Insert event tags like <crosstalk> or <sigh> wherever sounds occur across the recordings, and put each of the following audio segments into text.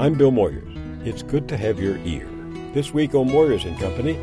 I'm Bill Moyers. It's good to have your ear. This week on Moyers and Company,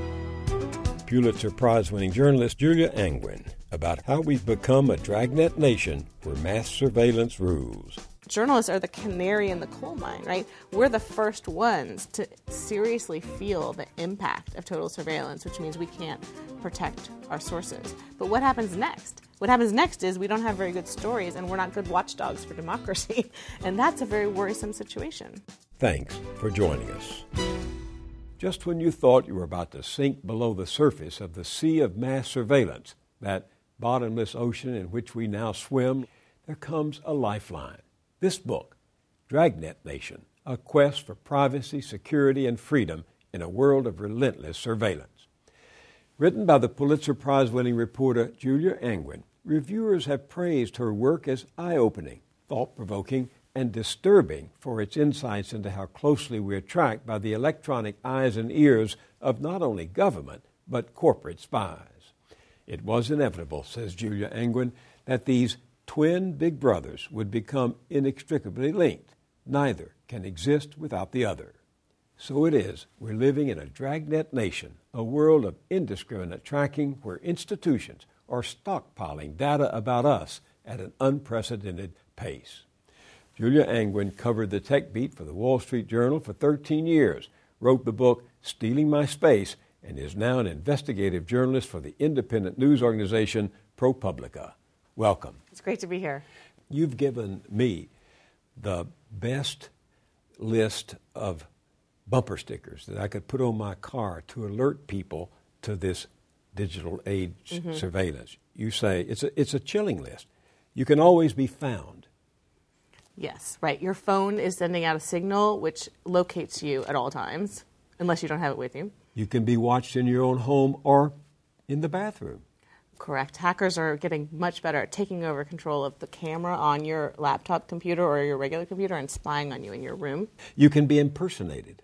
Pulitzer Prize winning journalist Julia Angwin about how we've become a dragnet nation where mass surveillance rules journalists are the canary in the coal mine, right? We're the first ones to seriously feel the impact of total surveillance, which means we can't protect our sources. But what happens next? What happens next is we don't have very good stories and we're not good watchdogs for democracy. <laughs> And that's a very worrisome situation. Thanks for joining us. Just when you thought you were about to sink below the surface of the sea of mass surveillance, that bottomless ocean in which we now swim, there comes a lifeline this book, Dragnet Nation A Quest for Privacy, Security, and Freedom in a World of Relentless Surveillance. Written by the Pulitzer Prize winning reporter Julia Angwin, reviewers have praised her work as eye opening, thought provoking, and disturbing for its insights into how closely we are tracked by the electronic eyes and ears of not only government, but corporate spies. It was inevitable, says Julia Angwin, that these twin big brothers would become inextricably linked. Neither can exist without the other. So it is, we're living in a dragnet nation, a world of indiscriminate tracking where institutions are stockpiling data about us at an unprecedented pace. Julia Angwin covered the tech beat for the Wall Street Journal for 13 years, wrote the book Stealing MySpace, and is now an investigative journalist for the independent news organization ProPublica. Welcome. It's great to be here. You've given me the best list of bumper stickers that I could put on my car to alert people to this digital age mm-hmm. surveillance. You say it's a, it's a chilling list. You can always be found. Yes, right. Your phone is sending out a signal which locates you at all times, unless you don't have it with you. You can be watched in your own home or in the bathroom. Correct. Hackers are getting much better at taking over control of the camera on your laptop computer or your regular computer and spying on you in your room. You can be impersonated.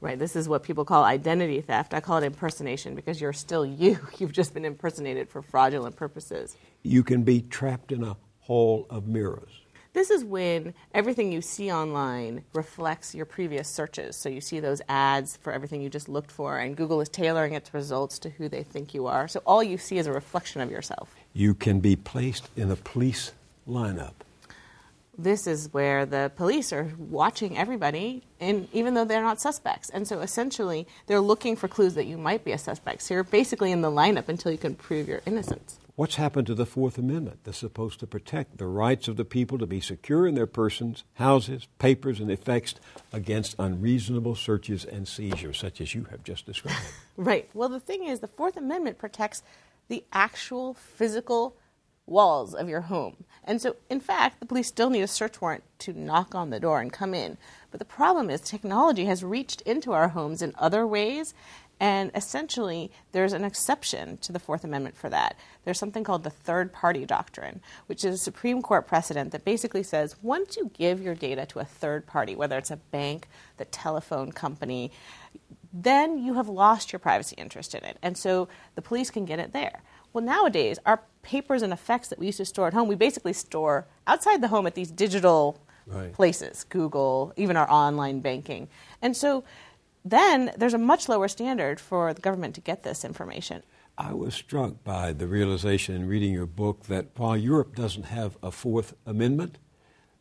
Right. This is what people call identity theft. I call it impersonation because you're still you. <laughs> You've just been impersonated for fraudulent purposes. You can be trapped in a hall of mirrors. This is when everything you see online reflects your previous searches. So you see those ads for everything you just looked for, and Google is tailoring its results to who they think you are. So all you see is a reflection of yourself. You can be placed in a police lineup. This is where the police are watching everybody, and even though they're not suspects. And so essentially, they're looking for clues that you might be a suspect. So you're basically in the lineup until you can prove your innocence. What's happened to the Fourth Amendment that's supposed to protect the rights of the people to be secure in their persons, houses, papers, and effects against unreasonable searches and seizures, such as you have just described? <laughs> right. Well, the thing is, the Fourth Amendment protects the actual physical walls of your home. And so, in fact, the police still need a search warrant to knock on the door and come in. But the problem is, technology has reached into our homes in other ways and essentially, there's an exception to the Fourth Amendment for that. There's something called the third party doctrine, which is a Supreme Court precedent that basically says once you give your data to a third party, whether it's a bank, the telephone company, then you have lost your privacy interest in it. And so the police can get it there. Well, nowadays, our papers and effects that we used to store at home, we basically store outside the home at these digital right. places Google, even our online banking. And so then there's a much lower standard for the government to get this information. I was struck by the realization in reading your book that while Europe doesn't have a Fourth Amendment,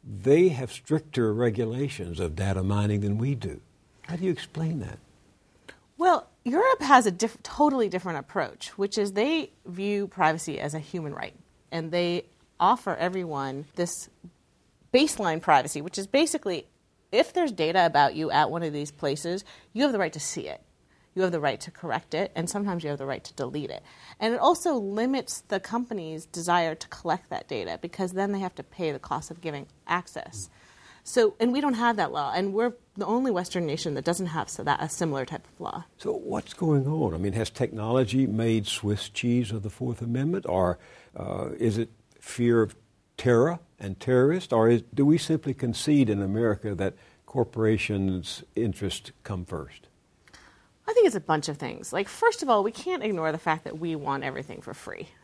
they have stricter regulations of data mining than we do. How do you explain that? Well, Europe has a diff- totally different approach, which is they view privacy as a human right, and they offer everyone this baseline privacy, which is basically if there's data about you at one of these places, you have the right to see it. You have the right to correct it, and sometimes you have the right to delete it. And it also limits the company's desire to collect that data because then they have to pay the cost of giving access. So, and we don't have that law, and we're the only Western nation that doesn't have so that a similar type of law. So, what's going on? I mean, has technology made Swiss cheese of the Fourth Amendment, or uh, is it fear of terror and terrorists, or is, do we simply concede in America that corporations' interests come first? I think it's a bunch of things. Like, first of all, we can't ignore the fact that we want everything for free. <laughs>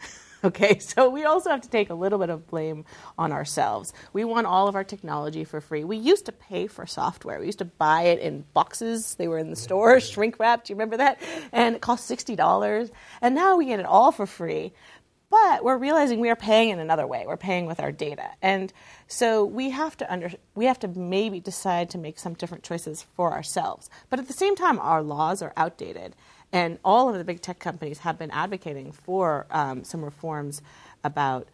Okay, so we also have to take a little bit of blame on ourselves. We want all of our technology for free. We used to pay for software. We used to buy it in boxes. They were in the store, <laughs> shrink wrapped. Do you remember that? And it cost $60. And now we get it all for free. But we're realizing we are paying in another way. We're paying with our data. And so we have to under, we have to maybe decide to make some different choices for ourselves. But at the same time, our laws are outdated. And all of the big tech companies have been advocating for um, some reforms about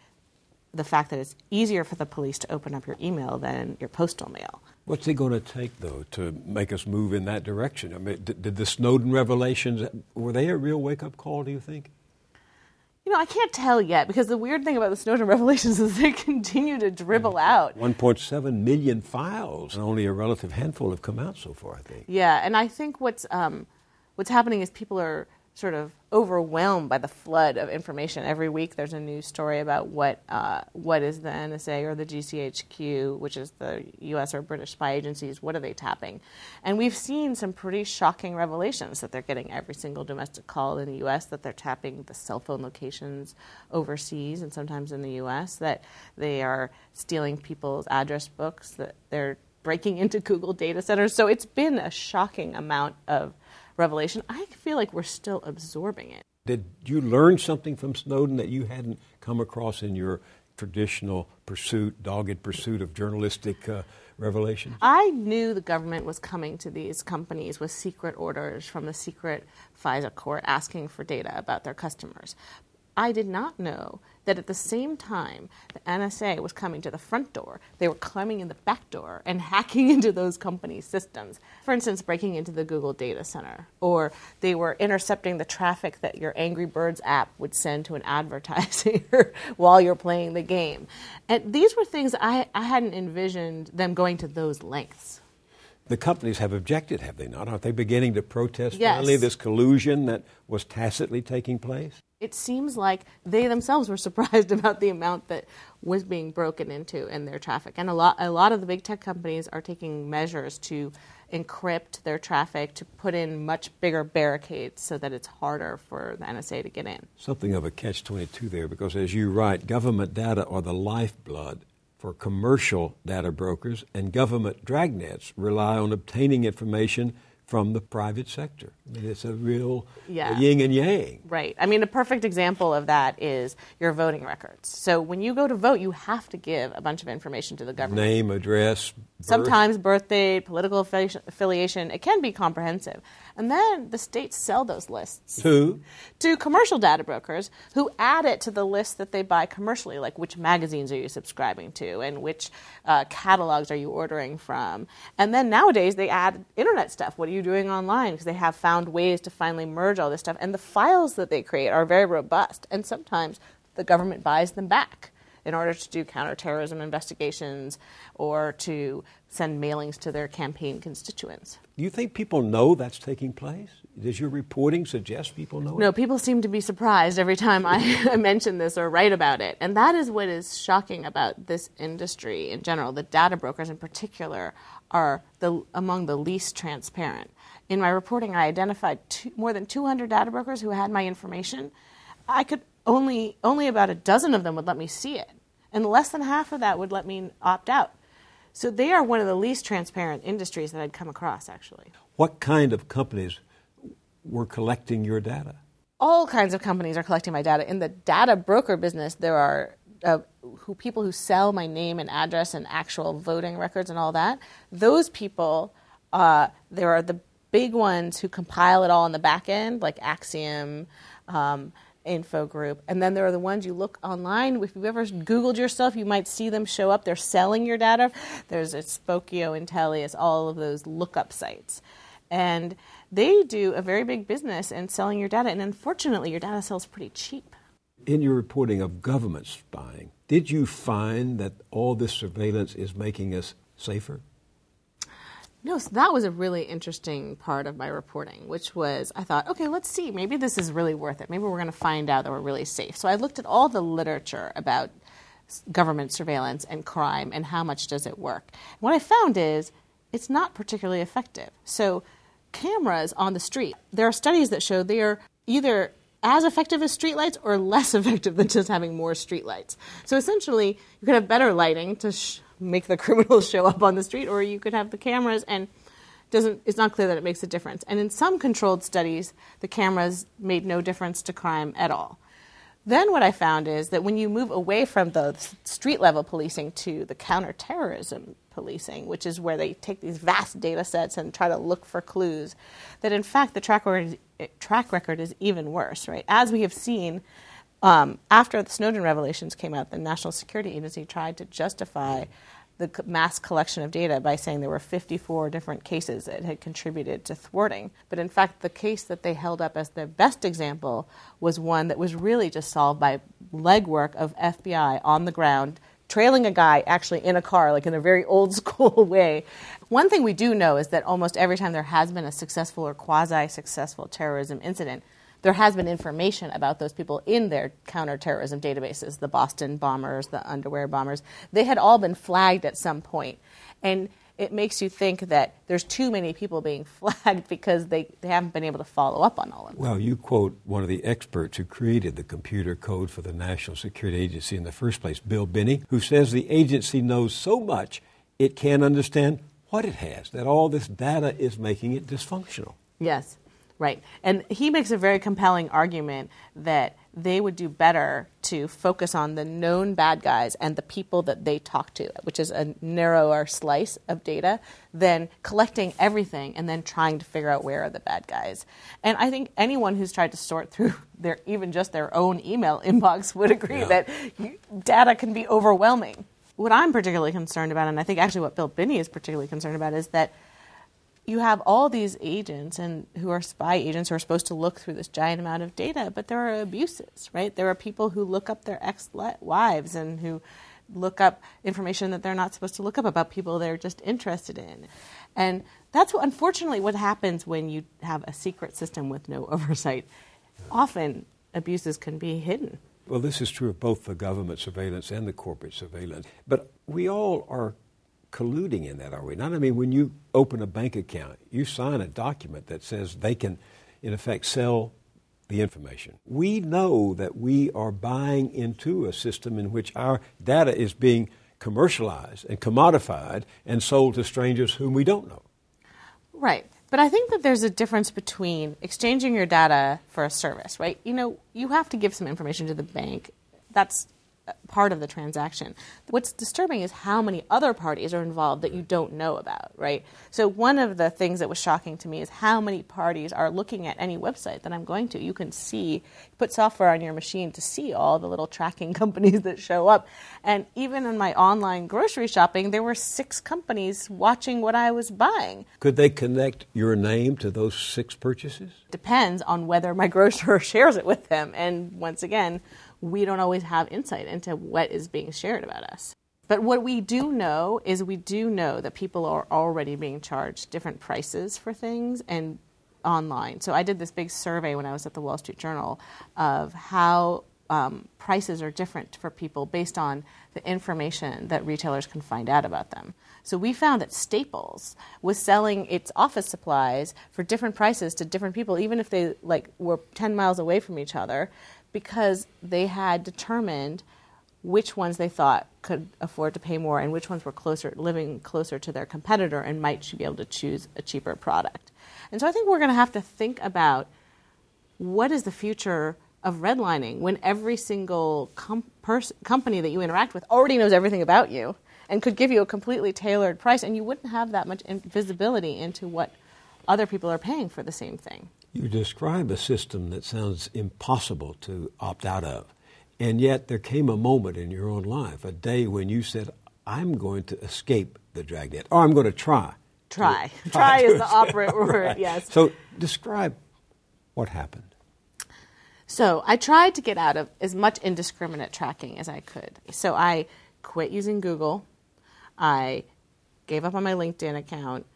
the fact that it's easier for the police to open up your email than your postal mail. What's it going to take, though, to make us move in that direction? I mean, did, did the Snowden revelations were they a real wake-up call? Do you think? You know, I can't tell yet because the weird thing about the Snowden <laughs> revelations is they continue to dribble out. 1.7 million files, and only a relative handful have come out so far, I think. Yeah, and I think what's um, what's happening is people are sort of overwhelmed by the flood of information. Every week there's a new story about what uh, what is the NSA or the GCHQ, which is the U.S. or British spy agencies. What are they tapping? And we've seen some pretty shocking revelations that they're getting every single domestic call in the U.S. That they're tapping the cell phone locations overseas and sometimes in the U.S. That they are stealing people's address books. That they're breaking <laughs> into Google data centers. So it's been a shocking amount of revelation, I feel like we're still absorbing it. Did you learn something from Snowden that you hadn't come across in your traditional pursuit, dogged pursuit of journalistic uh, revelations? I knew the government was coming to these companies with secret orders from the secret FISA court asking for data about their customers. I did not know that at the same time the NSA was coming to the front door, they were climbing in the back door and <laughs> hacking into those companies' systems. For instance, breaking into the Google data center, or they were intercepting the traffic that your Angry Birds app would send to an <laughs> advertiser while you're playing the game. And these were things I, I hadn't envisioned them going to those lengths. The companies have objected, have they not? Aren't they beginning to protest yes. finally this collusion that was tacitly taking place? It seems like they themselves were <laughs> surprised about the amount that was being broken into in their traffic. And a lot, a lot of the big tech companies are taking measures to encrypt their traffic, to put in much bigger barricades so that it's harder for the NSA to get in. Something of a catch 22 there, because as you write, government data are the lifeblood for commercial data brokers, and government dragnets rely on obtaining information from the private sector. I mean, it's a real yeah. yin and yang. Right. I mean, a perfect example of that is your voting records. So when you go to vote, you have to give a bunch of information to the government. Name, address, birth. sometimes birthday, political affiliation. It can be comprehensive. And then the states sell those lists to to commercial data brokers who add it to the list that they buy commercially, like which magazines are you subscribing to and which uh, catalogs are you ordering from. And then nowadays they add internet stuff. What are you doing online? Because they have found ways to finally merge all this stuff. And the files that they create are very robust. And sometimes the government buys them back in order to do counterterrorism investigations or to send mailings to their campaign constituents. Do you think people know that's taking place? Does your reporting suggest people know it? no, it? people seem to be surprised every time <laughs> I mention this or write about it. And that is what is shocking about this industry in general. The data brokers in particular are the, among the least transparent. In my reporting, I identified two, more than 200 data brokers who had my information. I could only only about a dozen of them would let me see it, and less than half of that would let me opt out. So they are one of the least transparent industries that I'd come across, actually. What kind of companies were collecting your data? All kinds of companies are collecting my data. In the data broker business, there are uh, who people who sell my name and address and actual voting records and all that. Those people, uh, there are the big ones who compile it all on the back end, like Acxiom. Um, Infogroup. And then there are the ones you look online. If you've ever Googled yourself, you might see them show up. They're selling your data. There's a Spokeo, Intelius, all of those lookup sites. And they do a very big business in selling your data. And unfortunately, your data sells pretty cheap. In your reporting of government spying, did you find that all this surveillance is making us safer? No, so that was a really interesting part of my reporting, which was I thought, okay, let's see, maybe this is really worth it. Maybe we're going to find out that we're really safe. So I looked at all the literature about government surveillance and crime and how much does it work. What I found is it's not particularly effective. So cameras on the street, there are studies that show they are either as effective as streetlights or less <laughs> effective than just having more streetlights. So essentially, you could have better lighting to sh- make the <laughs> criminals show up on the street, or you could have the cameras and doesn't it's not clear that it makes a difference. And in some controlled studies, the cameras made no difference to crime at all. Then what I found is that when you move away from the street level policing to the counterterrorism policing, which is where they take these vast data sets and try to look for clues, that in fact the track record, track record is even worse, right? As we have seen, um, after the Snowden revelations came out, the National Security Agency tried to justify the mass collection of data by saying there were 54 different cases that had contributed to thwarting. But in fact, the case that they held up as the best example was one that was really just solved by legwork of FBI on the ground trailing a guy actually in a car, like in a very old <laughs> school way. One thing we do know is that almost every time there has been a successful or quasi successful terrorism incident, there has been information about those people in their counterterrorism databases the Boston bombers, the underwear bombers. They had all been flagged at some point. And it makes you think that there's too many people being <laughs> flagged because they, they haven't been able to follow up on all of them. Well, you quote one of the experts who created the computer code for the National Security Agency in the first place, Bill Binney, who says the agency knows so much it can't understand what it has, that all this data is making it dysfunctional. Yes. Right. And he makes a very compelling argument that they would do better to focus on the known bad guys and the people that they talk to, which is a narrower slice of data, than collecting everything and then trying to figure out where are the bad guys. And I think anyone who's tried to sort through <laughs> their even just their own email inbox would agree yeah. that data can be overwhelming. What I'm particularly concerned about, and I think actually what Bill Binney is particularly concerned about, is that you have all these agents and who are spy agents who are supposed to look through this giant amount of data, but there are abuses, right? There are people who look up their ex-wives and who look up information that they're not supposed to look up about people they're just interested in. And that's what, unfortunately what happens when you have a secret system with no <laughs> oversight. Often abuses can be hidden. Well, this is true of both the government surveillance and the corporate surveillance. But we all are colluding in that, are we not? I mean, when you open a bank account, you sign a document that says they can, in effect, sell the information. We know that we are buying into a system in which our data is being commercialized and commodified and sold to strangers whom we don't know. Right. But I think that there's a difference between exchanging your data for a service, right? You know, you have to give some information to the bank. That's part of the transaction. What's disturbing is how many other parties are involved that you don't know about, right? So one of the things that was shocking to me is how many parties are looking at any website that I'm going to. You can see, put software on your machine to see all the little tracking <laughs> companies that show up. And even in my online grocery shopping, there were six companies watching what I was buying. Could they connect your name to those six purchases? Depends on whether my <laughs> grocer shares it with them. And once again, we don't always have insight into what is being shared about us. But what we do know is we do know that people are already being charged different prices for things and online. So I did this big survey when I was at the Wall Street Journal of how um, prices are different for people based on the information that retailers can find out about them. So we found that Staples was selling its office supplies for different prices to different people, even if they like were 10 miles away from each other because they had determined which ones they thought could afford to pay more and which ones were closer living closer to their competitor and might be able to choose a cheaper product. And so I think we're going to have to think about what is the future of redlining when every single com- pers- company that you interact with already knows everything about you and could give you a completely tailored price and you wouldn't have that much in- visibility into what other people are paying for the same thing. You describe a system that sounds impossible to opt out of. And yet there came a moment in your own life, a day when you said, I'm going to escape the dragnet, or I'm going to try. Try. Try, <laughs> try is the <laughs> operative word, yes. So describe what happened. So I tried to get out of as much indiscriminate tracking as I could. So I quit using Google. I gave up on my LinkedIn account.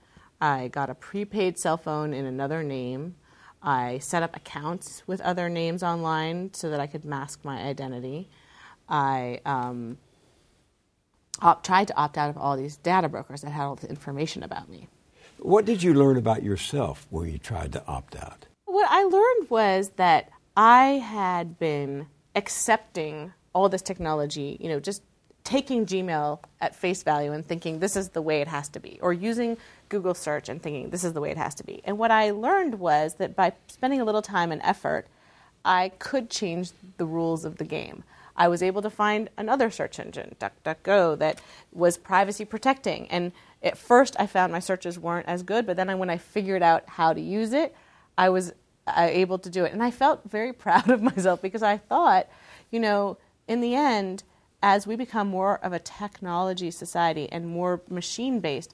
I got a prepaid cell phone in another name. I set up accounts with other names online so that I could mask my identity. I um, op- tried to opt out of all these data brokers that had all the information about me. What did you learn about yourself when you tried to opt out? What I learned was that I had been accepting all this technology, you know, just taking Gmail at face value and thinking this is the way it has to be, or using Google search and thinking this is the way it has to be. And what I learned was that by spending a little time and effort, I could change the rules of the game. I was able to find another search engine, DuckDuckGo, that was privacy protecting. And at first, I found my searches weren't as good, but then when I figured out how to use it, I was uh, able to do it. And I felt very <laughs> proud of myself because I thought, you know, in the end, as we become more of a technology society and more machine based,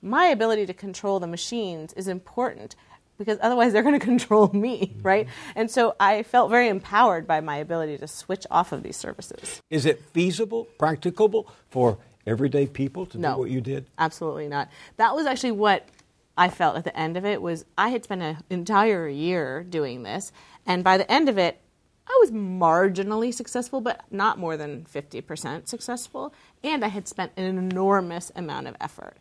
my ability to control the machines is important because otherwise they're going <laughs> to control me, right? And so I felt very empowered by my ability to switch off of these services. Is it feasible, practicable for everyday people to no, do what you did? Absolutely not. That was actually what I felt at the end of it was I had spent an entire year doing this and by the end of it I was marginally successful, but not more than 50% successful. And I had spent an enormous amount of effort.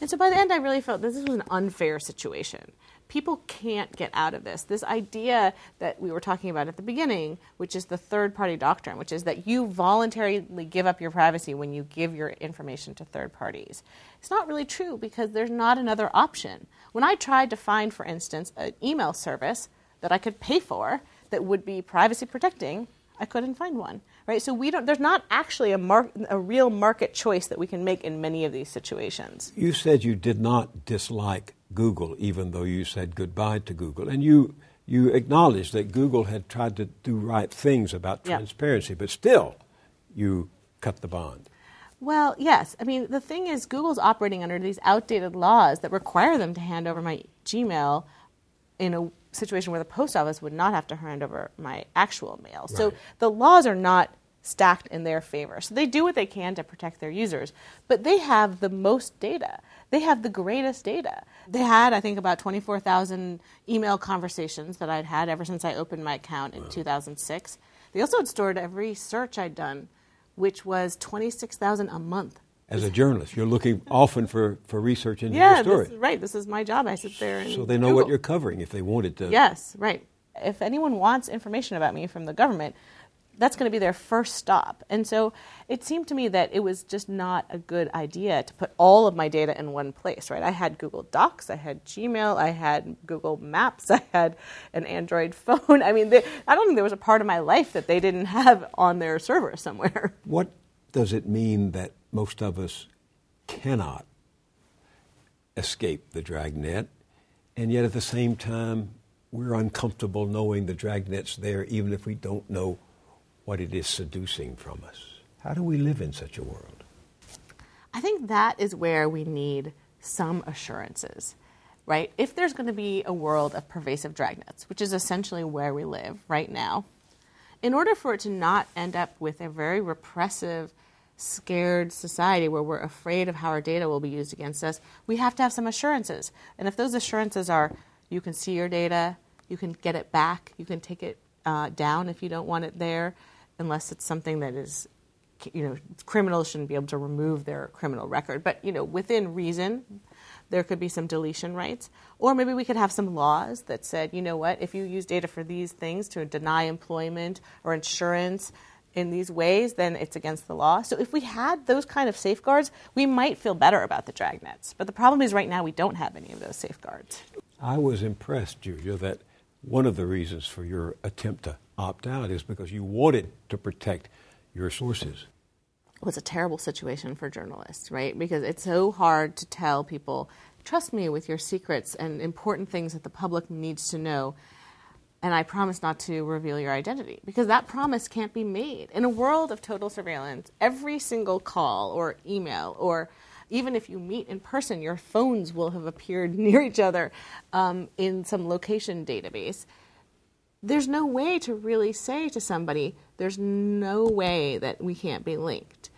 And so by the end, I really felt this was an unfair situation people can't get out of this. This idea that we were talking about at the beginning, which is the third party doctrine, which is that you voluntarily give up your privacy when you give your information to third parties. It's not really true because there's not another option. When I tried to find, for instance, an email service that I could pay for that would be privacy protecting, I couldn't find one. Right? So we don't there's not actually a mar- a real market choice that we can make in many of these situations. You said you did not dislike Google, even though you said goodbye to Google. And you, you acknowledged that Google had tried to do right things about transparency, but still, you cut the bond. Well, yes. I mean, the thing is, Google's operating under these outdated laws that require them to hand over my Gmail in a situation where the post office would not have to hand over my actual mail. Right. So the laws are not stacked in their favor. So they do what they can to protect their users, but they have the most data. They have the greatest data. They had, I think, about 24,000 email conversations that I'd had ever since I opened my account in wow. 2006. They also had stored every search I'd done, which was 26,000 a month. As a journalist, you're looking often for, for research into yeah, your story. This, right. This is my job. I sit there and so they know Google. what you're covering if they wanted to. Yes, right. If anyone wants information about me from the government, that's going to be their first stop. And so it seemed to me that it was just not a good idea to put all of my data in one place, right? I had Google Docs, I had Gmail, I had Google Maps, <laughs> I had an Android phone. I mean, they, I don't think there was a part of my life that they didn't have on their server somewhere. <laughs> What does it mean that most of us cannot escape the dragnet, and yet at the same time, we're uncomfortable knowing the dragnet's there, even if we don't know what it is seducing from us. How do we live in such a world? I think that is where we need some assurances, right? If there's going to be a world of pervasive dragnets, which is essentially where we live right now, in order for it to not end up with a very repressive, scared society where we're afraid of how our data will be used against us, we have to have some assurances. And if those assurances are you can see your data, you can get it back, you can take it uh, down if you don't want it there, unless it's something that is you know criminals shouldn't be able to remove their criminal record but you know within reason there could be some deletion rights or maybe we could have some laws that said you know what if you use data for these things to deny employment or insurance in these ways then it's against the law so if we had those kind of safeguards we might feel better about the dragnets but the problem is right now we don't have any of those safeguards i was impressed julia that one of the reasons for your attempt to opt out is because you wanted to protect your sources. It was a terrible situation for journalists, right? Because it's so hard to tell people, trust me with your secrets and important things that the public needs to know. And I promise not to reveal your identity because that promise can't be made. In a world of total surveillance, every single call or email, or even if you meet in person, your phones will have appeared <laughs> near each other um, in some location database there's no way to really say to somebody, there's no way that we can't be linked.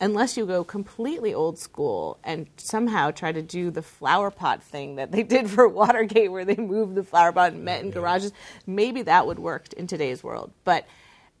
Unless you go completely old school and somehow try to do the flower pot thing that they did for <laughs> Watergate, where they moved the flower pot and met in garages, maybe that would work in today's world. But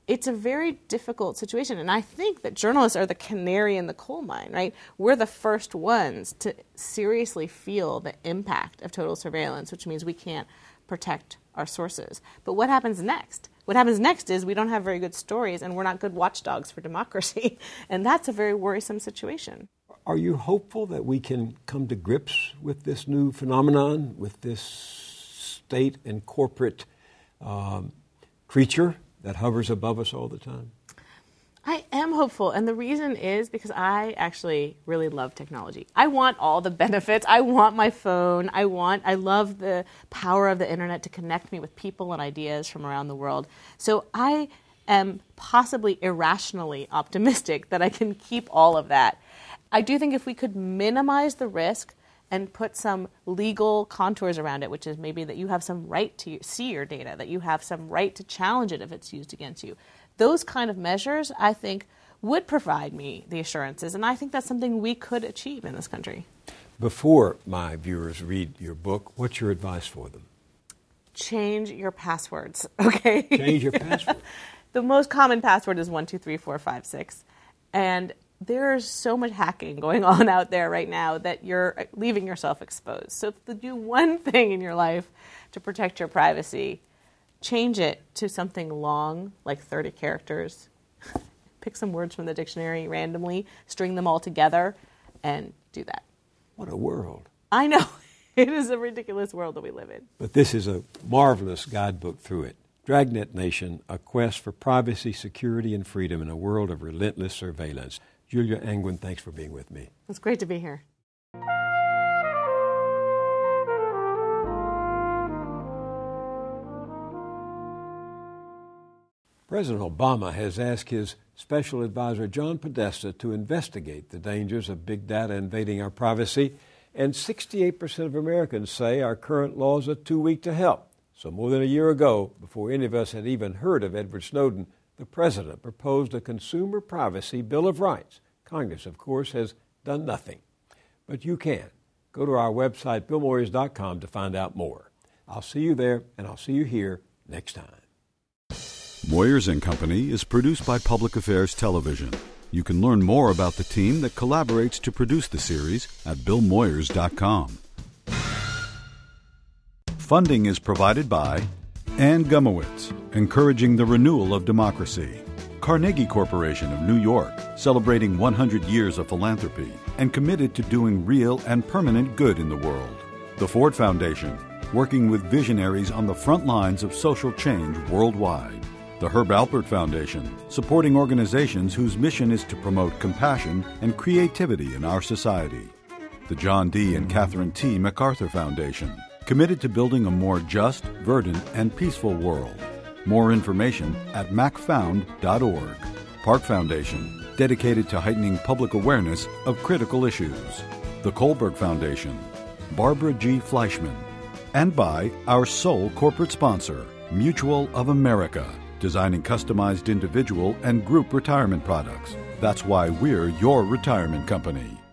it's a very difficult situation. And I think that journalists are the canary in the coal mine, right? We're the first ones to seriously feel the impact of total surveillance, which means we can't protect our sources. But what happens next? What happens next is we don't have very good stories and we're not good watchdogs for democracy. <laughs> And that's a very worrisome situation. Are you hopeful that we can come to grips with this new phenomenon, with this state and corporate um, creature that hovers above us all the time? I am hopeful, and the reason is because I actually really love technology. I want all the <laughs> benefits. I want my phone. I want I love the power of the internet to connect me with people and ideas from around the world. So I am possibly irrationally <laughs> optimistic that I can keep all of that. I do think if we could minimize the risk and put some legal contours around it, which is maybe that you have some right to see your data, that you have some right to challenge it if it's used against you. Those kind of measures, I think, would provide me the assurances, and I think that's something we could achieve in this country. Before my viewers read your book, what's your advice for them? Change your passwords, <laughs> okay? Change your password. <laughs> the most common password is one two three four five six, and there's so much hacking going <laughs> on out there right now that you're leaving yourself exposed. So if to do one thing in your life to protect your privacy, change it to something long, like 30 characters. <laughs> Pick some words from the dictionary randomly, string them all together, and do that. What a world. I know. <laughs> It is a ridiculous world that we live in. But this is a marvelous guidebook through it. Dragnet Nation, a quest for privacy, security, and freedom in a world of relentless surveillance. Julia Angwin, thanks for being with me. It's great to be here. President Obama has asked his special advisor John Podesta to investigate the dangers of big data invading our privacy, and 68% of Americans say our current laws are too weak to help. So, more than a year ago, before any of us had even heard of Edward Snowden, the President proposed a Consumer Privacy Bill of Rights. Congress, of course, has done nothing. But you can. Go to our website, billmoyers.com, to find out more. I'll see you there, and I'll see you here next time. Moyers and Company is produced by Public Affairs Television. You can learn more about the team that collaborates to produce the series at billmoyers.com. Funding is provided by Anne Gumowitz, encouraging the renewal of democracy. Carnegie Corporation of New York, celebrating 100 years of philanthropy and committed to doing real and permanent good in the world. The Ford Foundation, working with visionaries on the front lines of social change worldwide the Herb Alpert Foundation, supporting organizations whose mission is to promote compassion and creativity in our society. The John D. and Catherine T. MacArthur Foundation, committed to building a more just, verdant, and peaceful world. More information at macfound.org. Park Foundation, dedicated to heightening public awareness of critical issues. The Kohlberg Foundation, Barbara G. Fleischman, and by our sole corporate sponsor, Mutual of America designing customized individual and group retirement products. That's why we're your retirement company.